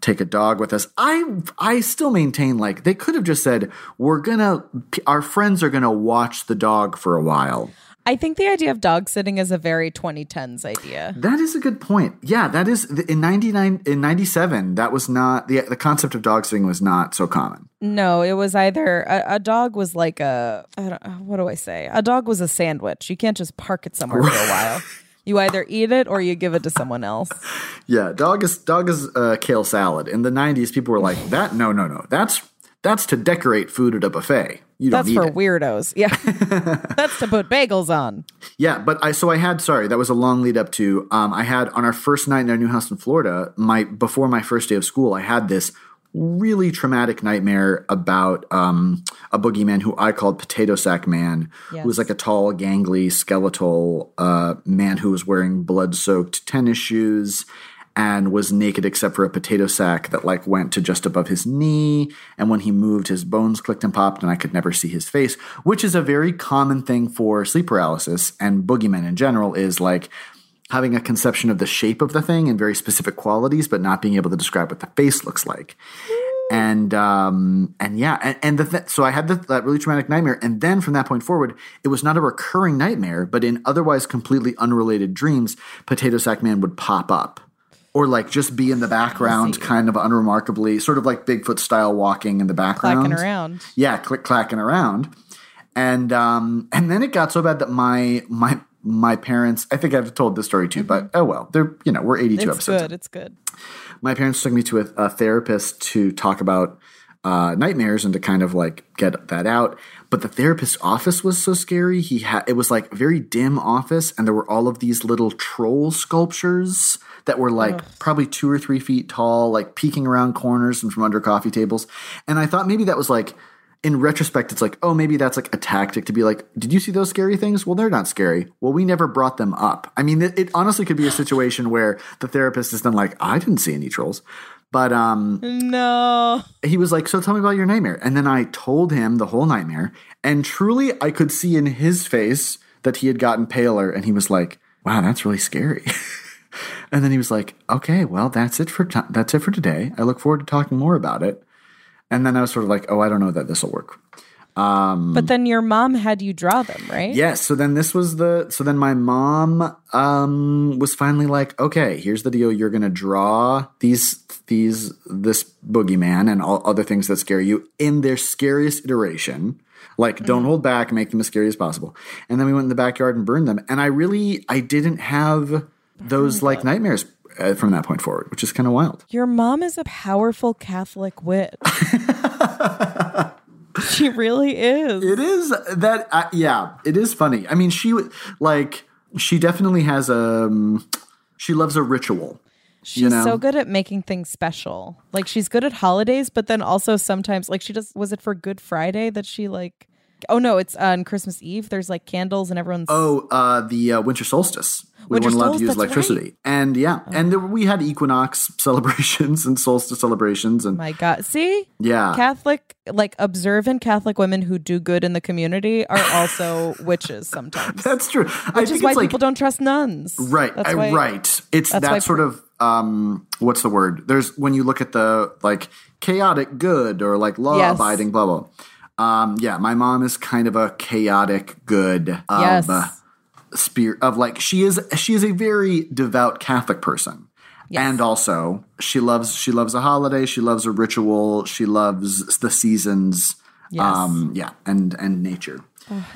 take a dog with us. I I still maintain like they could have just said we're gonna our friends are gonna watch the dog for a while. I think the idea of dog sitting is a very 2010s idea. That is a good point. Yeah, that is in 99 in 97 that was not the the concept of dog sitting was not so common. No, it was either a, a dog was like a I don't, what do I say? A dog was a sandwich. You can't just park it somewhere for a while. You either eat it or you give it to someone else. Yeah, dog is dog is uh, kale salad. In the 90s people were like, "That no, no, no. That's that's to decorate food at a buffet. You don't That's for it." weirdos. Yeah. That's to put bagels on. Yeah, but I so I had sorry that was a long lead up to um, I had on our first night in our new house in Florida my before my first day of school I had this really traumatic nightmare about um, a boogeyman who I called Potato Sack Man, who was like a tall, gangly, skeletal uh, man who was wearing blood soaked tennis shoes and was naked except for a potato sack that like went to just above his knee. And when he moved his bones clicked and popped and i could never see his face which is a very common thing for sleep paralysis and boogeymen in general is like having a conception of the shape of the thing and very specific qualities but not being able to describe what the face looks like. And um and yeah and, and the th- so i had the, that really traumatic nightmare. And then from that point forward it was not a recurring nightmare but in otherwise completely unrelated dreams potato sack man would pop up or like just be in the background kind of unremarkably sort of like bigfoot style walking in the background. Clacking around. yeah click clacking around. And um and then it got so bad that my my my parents i think i've told this story too but oh well they're you know we're 82 It's episodes good. It's good. my parents took me to a, a therapist to talk about uh, nightmares and to kind of like get that out. But the therapist's office was so scary. He had it was like a very dim office, and there were all of these little troll sculptures that were like probably two or three feet tall, like peeking around corners and from under coffee tables. And I thought maybe that was like. In retrospect, it's like, oh, maybe that's like a tactic to be like, did you see those scary things? Well, they're not scary. Well, we never brought them up. I mean, it, it honestly could be a situation where the therapist is then like, I didn't see any trolls. But um, No. he was like, So tell me about your nightmare. And then I told him the whole nightmare. And truly, I could see in his face that he had gotten paler. And he was like, Wow, that's really scary. and then he was like, Okay, well, that's it for t- that's it for today. I look forward to talking more about it. And then I was sort of like, Oh, I don't know that this will work. But then your mom had you draw them, right? Yes. So then this was the so then my mom um was finally like, okay, here's the deal. You're gonna draw these these this boogeyman and all other things that scare you in their scariest iteration. Like, don't hold back, make them as scary as possible. And then we went in the backyard and burned them. And I really I didn't have those like nightmares uh, from that point forward, which is kind of wild. Your mom is a powerful Catholic witch. she really is. It is that uh, yeah, it is funny. I mean, she like she definitely has a um, she loves a ritual. She's you know? so good at making things special. Like she's good at holidays, but then also sometimes like she does was it for Good Friday that she like Oh no, it's on Christmas Eve. There's like candles and everyone's Oh, uh, the uh, winter solstice. We Winter weren't allowed to use electricity, and yeah, and there, we had equinox celebrations and solstice celebrations, and my god. See? yeah, Catholic like observant Catholic women who do good in the community are also witches sometimes. that's true. I Which think is why like people don't trust nuns. right, That's why, right. It's that why sort of um what's the word? There's when you look at the like chaotic good or like law abiding blah blah. Um yeah, my mom is kind of a chaotic good of Yes. uh, spirit of like she is she is a very devout Catholic person. Yes. And also she loves she loves a holiday, she loves a ritual, she loves the seasons. Yes. Um yeah, and and nature.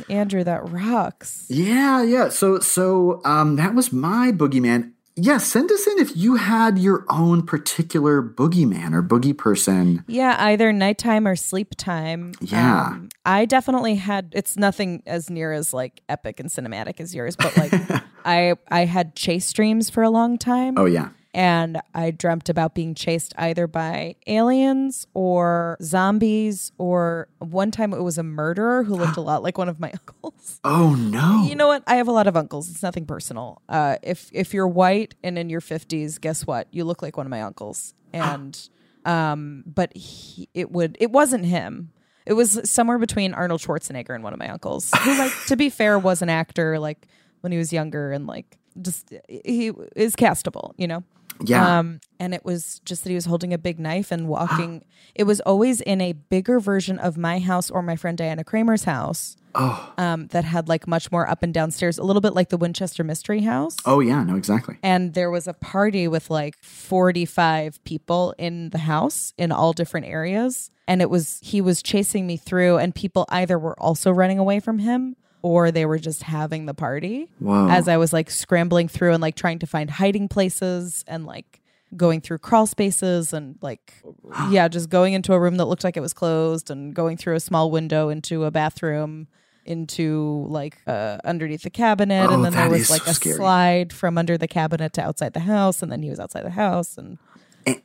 Andrew, that rocks. Yeah, yeah. So so um that was my boogeyman. Yeah, send us in if you had your own particular boogeyman or boogie person. Yeah, either nighttime or sleep time. Yeah. Um, I definitely had it's nothing as near as like epic and cinematic as yours, but like I I had chase dreams for a long time. Oh yeah. And I dreamt about being chased either by aliens or zombies or one time it was a murderer who looked a lot like one of my uncles. Oh no. You know what? I have a lot of uncles. It's nothing personal. Uh, if if you're white and in your 50s, guess what? You look like one of my uncles. And um but he, it would it wasn't him. It was somewhere between Arnold Schwarzenegger and one of my uncles. Who like to be fair was an actor like when he was younger and like just he is castable, you know. Yeah. Um, and it was just that he was holding a big knife and walking. it was always in a bigger version of my house or my friend Diana Kramer's house. Oh. Um, that had like much more up and downstairs, a little bit like the Winchester Mystery House. oh yeah, no, exactly. And there was a party with like 45 people in the house in all different areas. And it was, he was chasing me through, and people either were also running away from him or they were just having the party Whoa. as I was like scrambling through and like trying to find hiding places and like going through crawl spaces and like yeah, just going into a room that looked like it was closed and going through a small window into a bathroom into like uh, underneath the cabinet Oh, and then there was like so a scary. slide from under the cabinet to outside the house and then he was outside the house and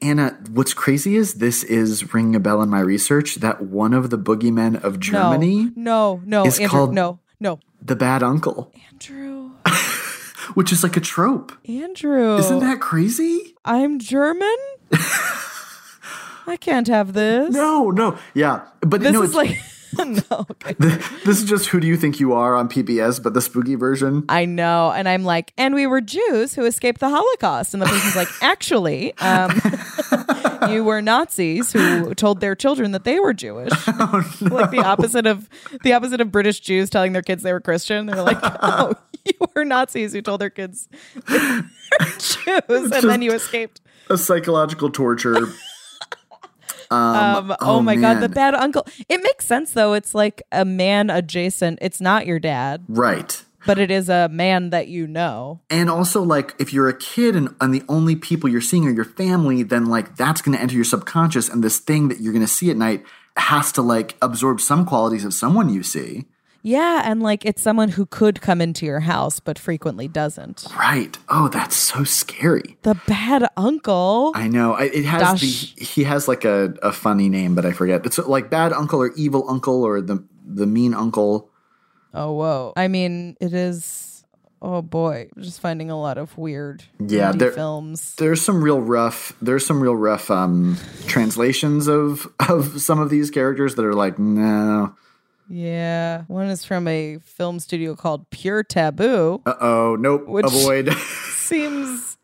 Anna, what's crazy is this is ringing a bell in my research that one of the boogeymen of Germany, no no no is Andrew called- no no the bad uncle, Andrew which is like a trope. Andrew Isn't that crazy? I'm German I can't have this No, no. Yeah. But this no, is it's, like no okay this is just who do you think you are on PBS, but the spooky version. I know. And I'm like, and we were Jews who escaped the Holocaust. And the person's like, actually, um, you were Nazis who told their children that they were Jewish. Like the opposite of the opposite of British Jews telling their kids they were Christian. They're like, oh, you were Nazis who told their kids they were Jews, and then you escaped. A psychological torture. Um, oh, my god, the bad uncle. It makes sense though. It's like a man adjacent. It's not your dad, right. But it is a man that you know. And also, like, if you're a kid and, and the only people you're seeing are your family, then, like, that's going to enter your subconscious. And this thing that you're going to see at night has to, like, absorb some qualities of someone you see. Yeah, and like it's someone who could come into your house but frequently doesn't. Right. Oh, that's so scary. The bad uncle. I know. I, it has Dash. the, he has like a, a funny name, but I forget. It's like bad uncle or evil uncle or the the mean uncle. Oh whoa. I mean, it is oh boy, just finding a lot of weird Yeah, there- films. There's some real rough. There's some real rough um, translations of of some of these characters that are like no. Yeah. One is from a film studio called Pure Taboo. Uh oh. Nope. Which- Avoid. Seems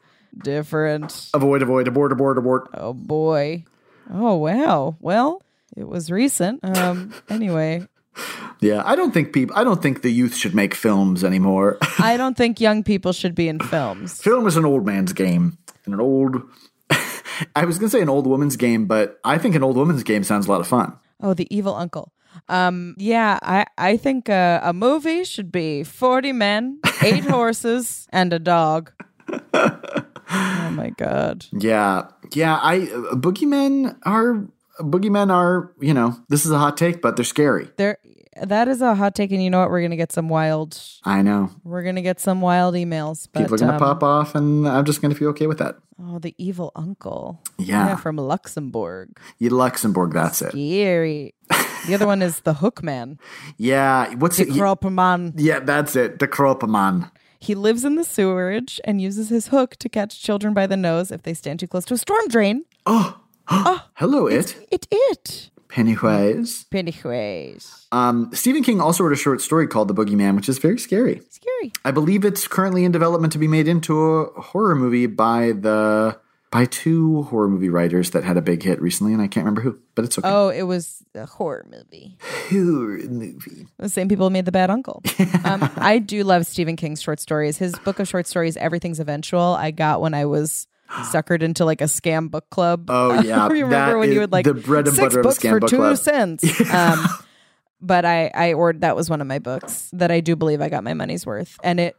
different. avoid. Avoid. Abort. Abort. Abort. Oh boy. Oh wow. Well, it was recent. Um anyway, Yeah. I don't think people. I don't think the youth should make films anymore. I don't think young people should be in films. Film is an old man's game and an old. I was gonna say an old woman's game, but I think an old woman's game sounds a lot of fun. Oh, the evil uncle. Um, yeah, I I think uh, a movie should be forty men, eight horses, and a dog. oh my god! Yeah, yeah. I uh, boogeymen are boogeymen are you know this is a hot take, but they're scary. There, that is a hot take, and you know what? We're gonna get some wild. I know We're gonna get some wild emails. But, people are gonna um, pop off, and I'm just gonna feel okay with that. Oh, the evil uncle. Yeah. from Luxembourg. You Luxembourg, that's it. Scary. the other one is the Hookman. Yeah, what's it? The Kropperman. Yeah, that's it. The Kropaman. He lives in the sewerage and uses his hook to catch children by the nose if they stand too close to a storm drain. Hello, it It it. Pennywise. Pennywise. Um, Stephen King also wrote a short story called The Boogeyman, which is very scary. Scary. I believe it's currently in development to be made into a horror movie by the by two horror movie writers that had a big hit recently, and I can't remember who, but it's okay. Oh, it was a horror movie. horror movie. The same people who made The Bad Uncle. um, I do love Stephen King's short stories. His book of short stories, Everything's Eventual, I got when I was suckered into like a scam book club. Oh, yeah. remember That when you would like the bread and six butter of books scam for two club. cents. Um, but I I ordered that was one of my books that I do believe I got my money's worth, and it.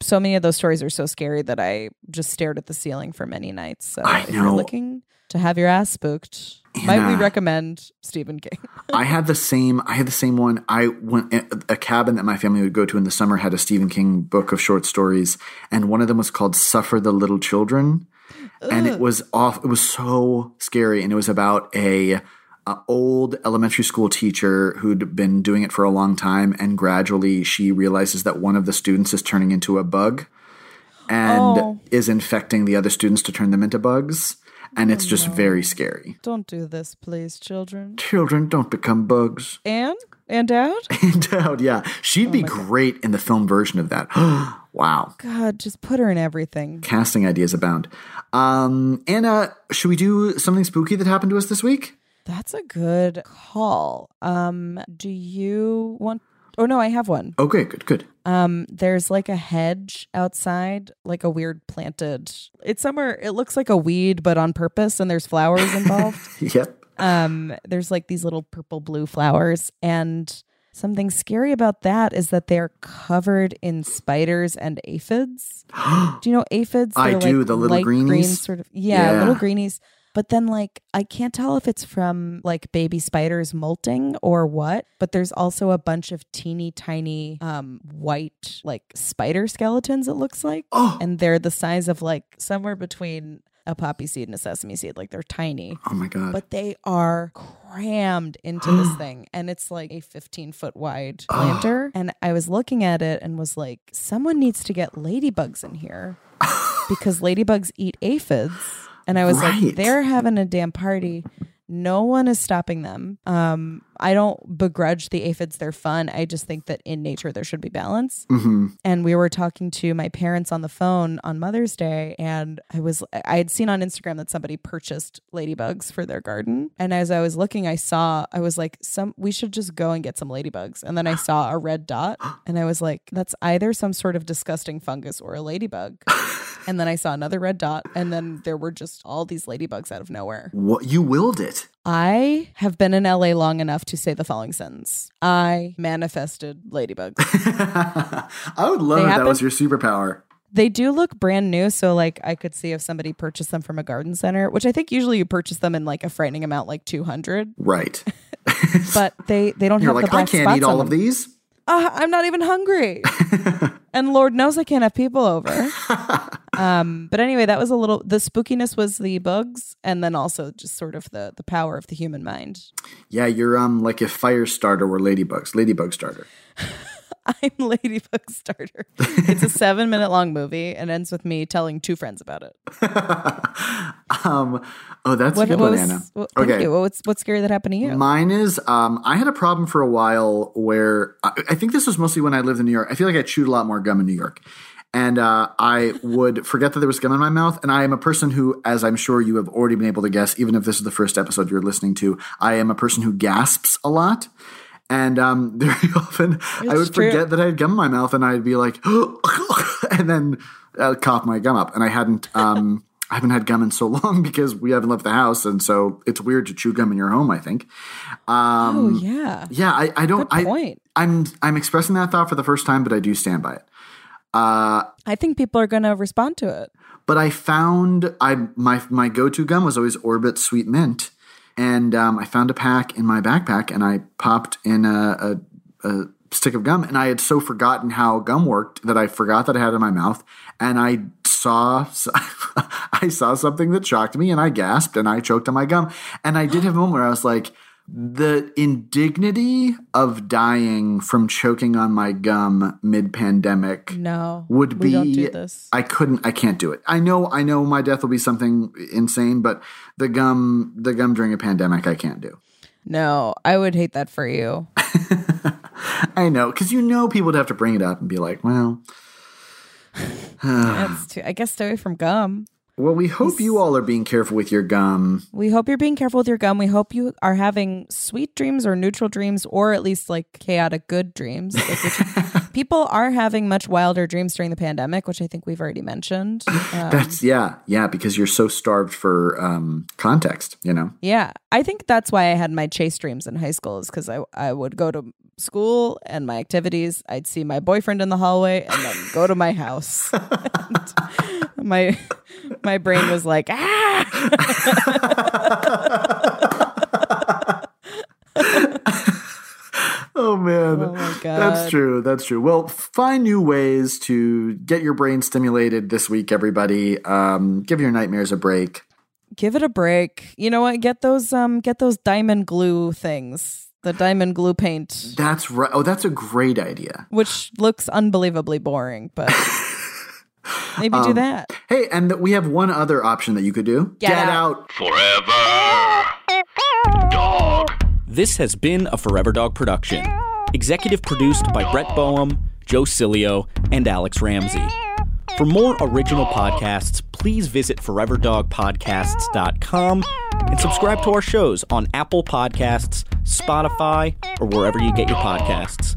So many of those stories are so scary that I just stared at the ceiling for many nights. So I if you're looking to have your ass spooked, might we recommend Stephen King? I had the same. I had the same one. I went a cabin that my family would go to in the summer had a Stephen King book of short stories, and one of them was called "Suffer the Little Children," and it was off. It was so scary, and it was about a, a old elementary school teacher who'd been doing it for a long time, and gradually she realizes that one of the students is turning into a bug, and Oh. is infecting the other students to turn them into bugs, and it's oh, just very scary. Don't do this, please, children. Children don't become bugs. And. And out, yeah, she'd Oh be great in the film version of that. wow, God, just put her in everything. casting ideas abound. Um, Anna, should we do something spooky that happened to us this week? That's a good call. Um, do you want? Oh no, I have one. Okay, good, good. Um, there's like a hedge outside, like a weird planted. It's somewhere. It looks like a weed, but on purpose, and there's flowers involved. Yep. um, there's like these little purple blue flowers, and something scary about that is that they're covered in spiders and aphids. do you know aphids? I They're, do, like, the little light green greenies. sort of. Yeah, Yeah. little greenies. But then, like, I can't tell if it's from like baby spiders molting or what. But there's also a bunch of teeny tiny um, white like spider skeletons. It looks like, Oh, and they're the size of like somewhere between a poppy seed and a sesame seed. Like they're tiny oh my god. but they are crammed into this thing and it's like a 15 foot wide planter and i was looking at it and was like someone needs to get ladybugs in here because ladybugs eat aphids and i was Right. like they're having a damn party no one is stopping them um i don't begrudge the aphids they're fun. I just think that in nature there should be balance. Hmm and we were talking to my parents on the phone on Mother's Day and I was I had seen on Instagram that somebody purchased ladybugs for their garden. And as I was looking I saw I was like some we should just go and get some ladybugs. And then I saw a red dot and I was like that's either some sort of disgusting fungus or a ladybug. And then I saw another red dot and then there were just all these ladybugs out of nowhere. What you willed it. I have been in LA long enough to say the following sentence I manifested ladybugs I would love They if that was your superpower. They do look brand new, so like I could see if somebody purchased them from a garden center, which I think usually you purchase them in like a frightening amount, like two hundred. Right. But they they don't You're have like, the I can't eat all of these. Uh, I'm not even hungry, and Lord knows I can't have people over. Um, but anyway, that was a little. The spookiness was the bugs, and then also just sort of the the power of the human mind. Yeah, you're um like if fire starter were ladybugs, ladybug starter. I'm Ladybug Starter. It's a seven minute long movie and ends with me telling two friends about it. um, oh, that's What, a good what one, was, Anna. what, okay, you. What's what's scary that happened to you? Mine is um, I had a problem for a while where I, I think this was mostly when I lived in New York. I feel like I chewed a lot more gum in New York. And uh, I would forget that there was gum in my mouth. And I am a person who, as I'm sure you have already been able to guess, even if this is the first episode you're listening to, I am a person who gasps a lot. And um, very often I would true. forget that I had gum in my mouth and I'd be like, and then uh, cough my gum up. And I hadn't. Um, I haven't had gum in so long because we haven't left the house, and so it's weird to chew gum in your home. I think. Um, oh yeah. yeah, I, I don't. Good I, point. I'm I'm expressing that thought for the first time, but I do stand by it. Uh, I think people are going to respond to it. but I found I my my go to gum was always Orbit Sweet Mint, and um, I found a pack in my backpack, and I popped in a, a, a stick of gum, and I had so forgotten how gum worked that I forgot that I had it in my mouth, and I saw I saw something that shocked me, and I gasped, and I choked on my gum, and I did have a moment where I was like. The indignity of dying from choking on my gum mid pandemic No, would be do. I couldn't I can't do it. I know I know my death will be something insane, but the gum the gum during a pandemic I can't do. no, I would hate that for you. I know cuz you know people would have to bring it up and be like, "Well, That's too, I guess stay away from gum. Well, we hope you all are being careful with your gum. We hope you're being careful with your gum. We hope you are having sweet dreams or neutral dreams, or at least like chaotic good dreams. Like, people are having much wilder dreams during the pandemic, which I think we've already mentioned. Um, That's yeah, yeah, because you're so starved for um, context, you know. yeah, I think that's why I had my chase dreams in high school, is because I I would go to school and my activities. I'd see my boyfriend in the hallway, and then go to my house. My my brain was like ah. Oh man. Oh my god. That's true. That's true. Well, find new ways to get your brain stimulated this week, everybody. Um, give your nightmares a break. give it a break. You know what? Get those um get those diamond glue things. The diamond glue paint, That's right. Oh, that's a great idea. which looks unbelievably boring, but maybe Um, do that. Hey, and th- we have one other option that you could do. Get out. Forever. Dog. This has been a Forever Dog production. Executive produced by Brett Boehm, Joe Cilio, and Alex Ramsey. For more original podcasts, please visit foreverdogpodcasts.com and subscribe to our shows on Apple Podcasts, Spotify, or wherever you get your podcasts.